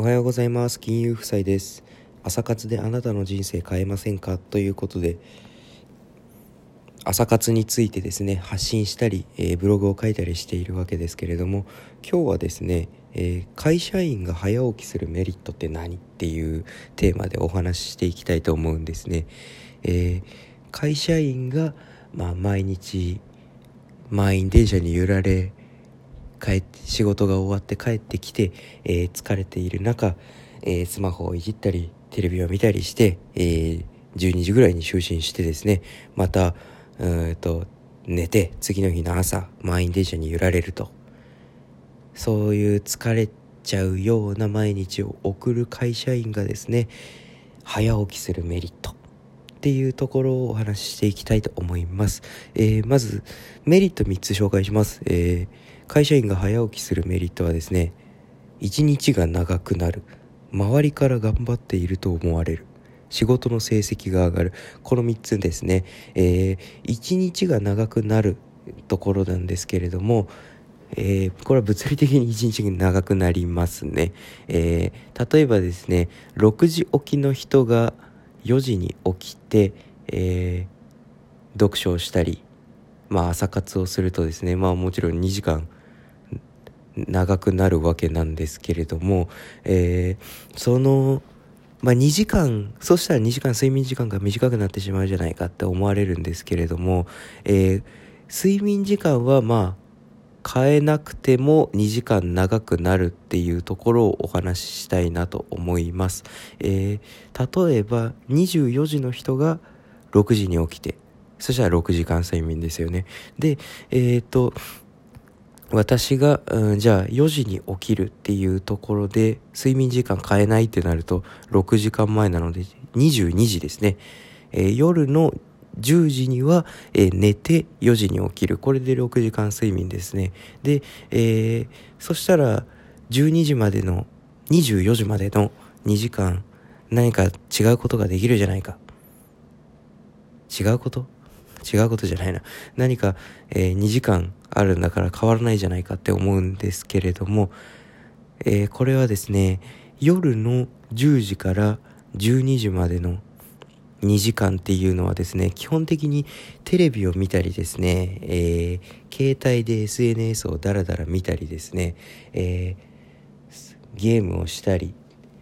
おはようございます。金融夫妻です。朝活であなたの人生変えませんか？ということで朝活についてですね発信したり、えー、ブログを書いたりしているわけですけれども今日はですね、えー、会社員が早起きするメリットって何っていうテーマでお話ししていきたいと思うんですね、えー、会社員が、まあ、毎日満員電車に揺られ帰って仕事が終わって帰ってきて、えー、疲れている中、えー、スマホをいじったりテレビを見たりして、えー、12時ぐらいに就寝してですねまたうんと寝て次の日の朝満員電車に揺られるとそういう疲れちゃうような毎日を送る会社員がですね早起きするメリットっていうところをお話ししていきたいと思います。えー、まずメリット3つ紹介します。えー会社員が早起きするメリットはですね一日が長くなる。周りから頑張っていると思われる。仕事の成績が上がる。この3つですね、えー、1日が長くなるところなんですけれども、えー、これは物理的に1日が長くなりますね、えー、例えばですね6時起きの人が4時に起きて、えー、読書をしたりまあ朝活をするとですねまあもちろん2時間長くなるわけなんですけれども、えー、その、まあ、2時間そしたら2時間睡眠時間が短くなってしまうじゃないかって思われるんですけれども、えー、睡眠時間はまあ変えなくても2時間長くなるっていうところをお話ししたいなと思います。えー、例えば24時の人が6時に起きてそしたら6時間睡眠ですよね。で、えっ、ー、と私が、うん、じゃあ4時に起きるっていうところで睡眠時間変えないってなると6時間前なので22時ですね、えー、夜の10時には、えー、寝て4時に起きる。これで6時間睡眠ですね。で、えー、そしたら12時までの24時までの2時間何か違うことができるじゃないか。違うこと？違うことじゃないな。何か、えー、2時間あるんだから変わらないじゃないかって思うんですけれども、えー、これはですね夜の10時から12時までの2時間っていうのはですね基本的にテレビを見たりですね、えー、携帯で SNS をダラダラ見たりですね、えー、ゲームをしたり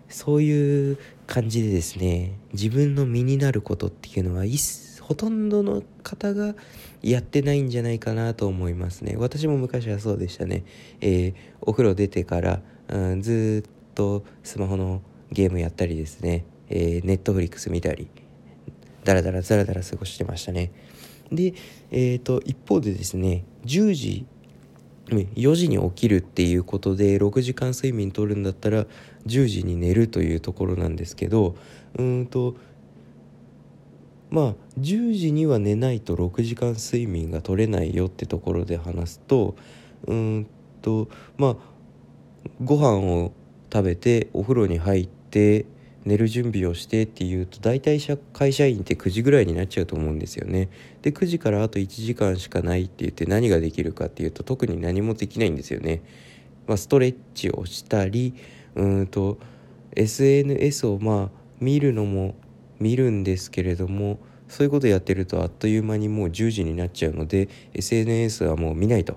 そういう感じでですね自分の身になることっていうのは一ほとんどの方がやってないんじゃないかなと思いますね。私も昔はそうでしたね、えー、お風呂出てから、うん、ずっとスマホのゲームやったりですね、えー、ネットフリックス見たりダラダラザラダラ過ごしてましたね。で、えーと、一方でですね10時4時に起きるっていうことで6時間睡眠とるんだったら10時に寝るというところなんですけどうんとまあ10時には寝ないと6時間睡眠が取れないよってところで話すとうんとまあご飯を食べてお風呂に入って寝る準備をしてっていうと大体会社員って9時ぐらいになっちゃうと思うんですよね。で9時からあと1時間しかないって言って何ができるかっていうと特に何もできないんですよね。まあ、ストレッチをしたりうんと SNS をまあ見るのも見るんですけれどもそういうことやってるとあっという間にもう10時になっちゃうので SNS はもう見ないと。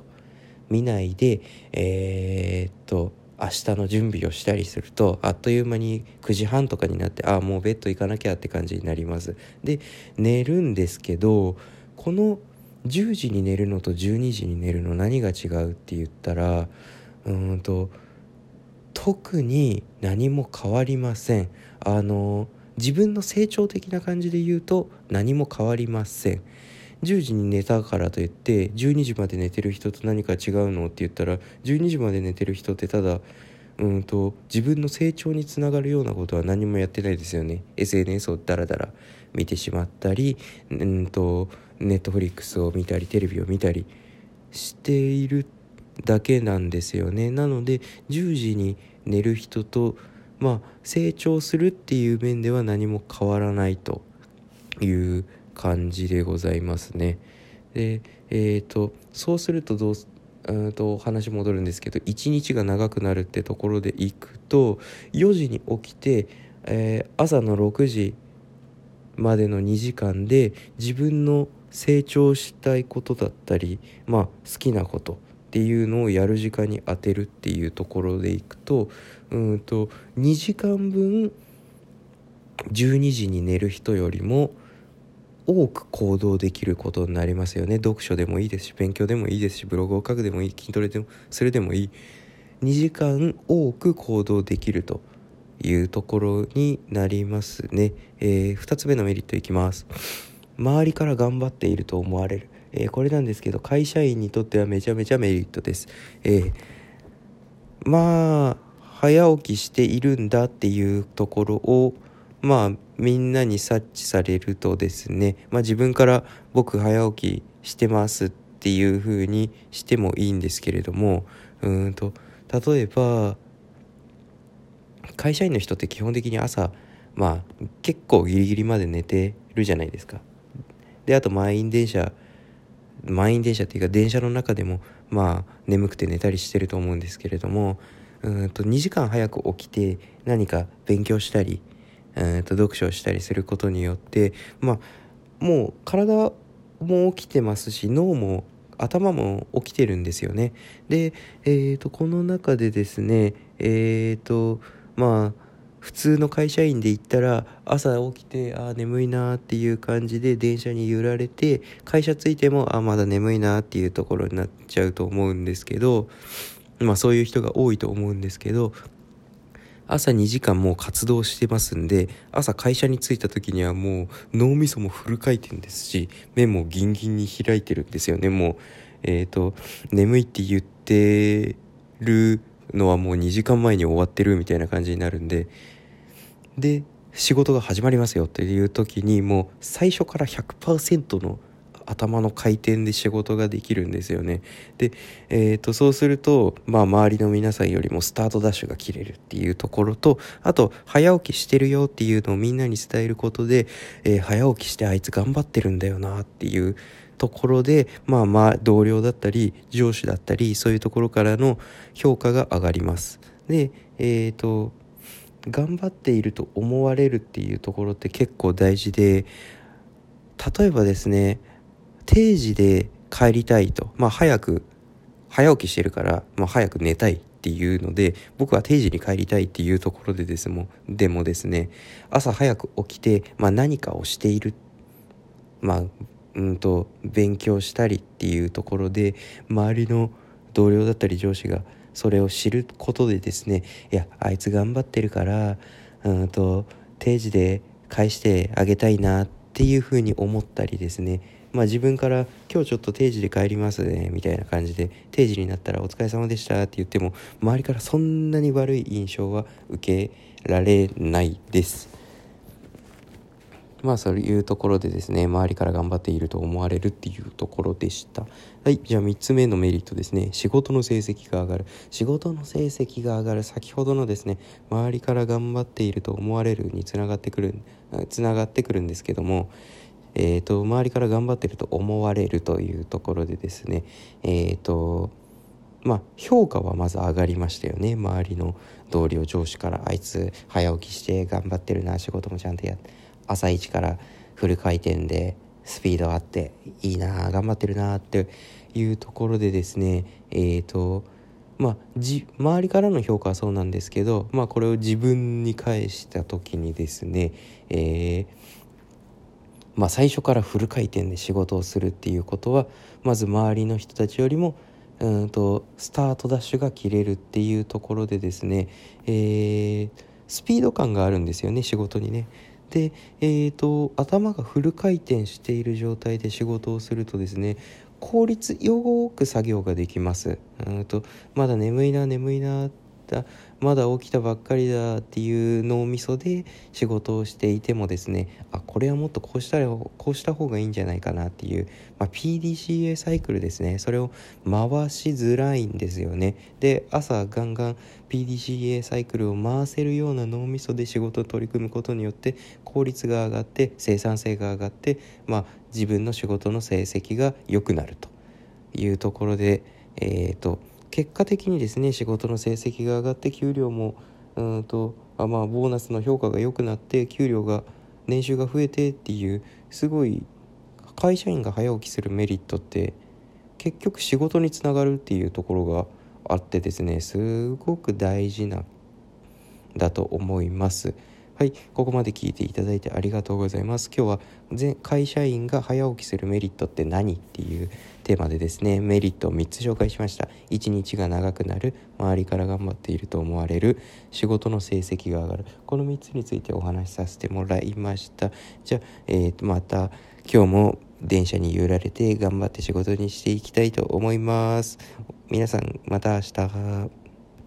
見ないでえー、っと明日の準備をしたりするとあっという間に9時半とかになってああもうベッド行かなきゃって感じになります。で寝るんですけどこの10時に寝るのと12時に寝るの何が違うって言ったらうんと特に何も変わりません。あの自分の成長的な感じで言うと何も変わりません。10時に寝たからといって12時まで寝てる人と何か違うのって言ったら12時まで寝てる人ってただうんと自分の成長につながるようなことは何もやってないですよね。SNS をダラダラ見てしまったりうんとネットフリックスを見たりテレビを見たりしているだけなんですよね。なので10時に寝る人とまあ成長するっていう面では何も変わらないという感じでございますね。でえーと、そうするとどううんと話戻るんですけど1日が長くなるってところでいくと4時に起きて、えー、朝の6時までの2時間で自分の成長したいことだったり、まあ、好きなことっていうのをやる時間に当てるっていうところでいくとうんと2時間分12時に寝る人よりも多く行動できることになりますよね。読書でもいいですし勉強でもいいですしブログを書くでもいい筋トレでもするでもいい。2時間多く行動できるというところになりますね、えー、2つ目のメリットいきます。周りから頑張っていると思われる、えー、これなんですけど会社員にとってはめちゃめちゃメリットです、えー、まあ早起きしているんだっていうところをまあみんなに察知されるとですね、まあ、自分から僕早起きしてますっていう風にしてもいいんですけれどもうんと例えば会社員の人って基本的に朝まあ結構ギリギリまで寝てるじゃないですか。であと満員電車満員電車っていうか電車の中でもまあ眠くて寝たりしてると思うんですけれどもうんと2時間早く起きて何か勉強したりえー、と読書をしたりすることによってまあもう体も起きてますし脳も頭も起きてるんですよね。で、えー、とこの中でですねえっ、ー、とまあ普通の会社員で言ったら朝起きてあ眠いなっていう感じで電車に揺られて会社着いてもあまだ眠いなっていうところになっちゃうと思うんですけどまあそういう人が多いと思うんですけど朝2時間もう活動してますんで朝会社に着いた時にはもう脳みそもフル回転ですし目もギンギンに開いてるんですよねもう。えっ、ー、と眠いって言ってるのはもう2時間前に終わってるみたいな感じになるんでで仕事が始まりますよっていう時にもう最初から100%の頭の回転で仕事ができるんですよね。で、えー、とそうすると、まあ、周りの皆さんよりもスタートダッシュが切れるっていうところとあと早起きしてるよっていうのをみんなに伝えることで、えー、早起きしてあいつ頑張ってるんだよなっていうところで、まあまあ同僚だったり上司だったりそういうところからの評価が上がります。で、えっ、ー、と頑張っていると思われるっていうところって結構大事で例えばですね定時で帰りたいと、まあ、早く早起きしてるから、まあ、早く寝たいっていうので僕は定時に帰りたいっていうところでですもでもですね朝早く起きて、まあ、何かをしているまあうんと勉強したりっていうところで周りの同僚だったり上司がそれを知ることでですねいやあいつ頑張ってるからうんと定時で返してあげたいなっていうふうに思ったりですねまあ、自分から「今日ちょっと定時で帰りますね」みたいな感じで定時になったら「お疲れ様でした」って言っても周りからそんなに悪い印象は受けられないです。まあそういうところでですね周りから頑張っていると思われるっていうところでした。はいじゃあ3つ目のメリットですね。仕事の成績が上がる。仕事の成績が上がる先ほどのですね周りから頑張っていると思われるにつながってくるつながってくるんですけどもえーと、周りから頑張ってると思われるというところでですねえっ、ー、とまあ評価はまず上がりましたよね。周りの同僚上司からあいつ早起きして頑張ってるな仕事もちゃんとや朝一からフル回転でスピードあっていいな頑張ってるなっていうところでですねえっ、ー、とまあ、じ周りからの評価はそうなんですけど、まあ、これを自分に返した時にですね、えー、まあ、最初からフル回転で仕事をするっていうことはまず周りの人たちよりもうんとスタートダッシュが切れるっていうところでですね、えー、スピード感があるんですよね仕事にね。で、えーと、頭がフル回転している状態で仕事をするとですね効率よく作業ができます。うんとまだ眠いな眠いなった。まだ起きたばっかりだっていう脳みそで仕事をしていてもですねあこれはもっとこうしたらこうした方がいいんじゃないかなっていう、まあ、PDCA サイクルですね。それを回しづらいんですよね。で朝ガンガン PDCA サイクルを回せるような脳みそで仕事を取り組むことによって効率が上がって生産性が上がって、まあ、自分の仕事の成績が良くなるというところでえーと、結果的にですね仕事の成績が上がって給料もうんとあまあボーナスの評価が良くなって給料が年収が増えてっていうすごい会社員が早起きするメリットって結局仕事につながるっていうところがあってですねすごく大事なだと思います。はい、ここまで聞いていただいてありがとうございます。今日は会社員が早起きするメリットって何っていうテーマでですね、メリットを3つ紹介しました。1日が長くなる、周りから頑張っていると思われる、仕事の成績が上がる。この3つについてお話しさせてもらいました。じゃあ、えー、とまた今日も電車に揺られて頑張って仕事にしていきたいと思います。皆さんまた明日。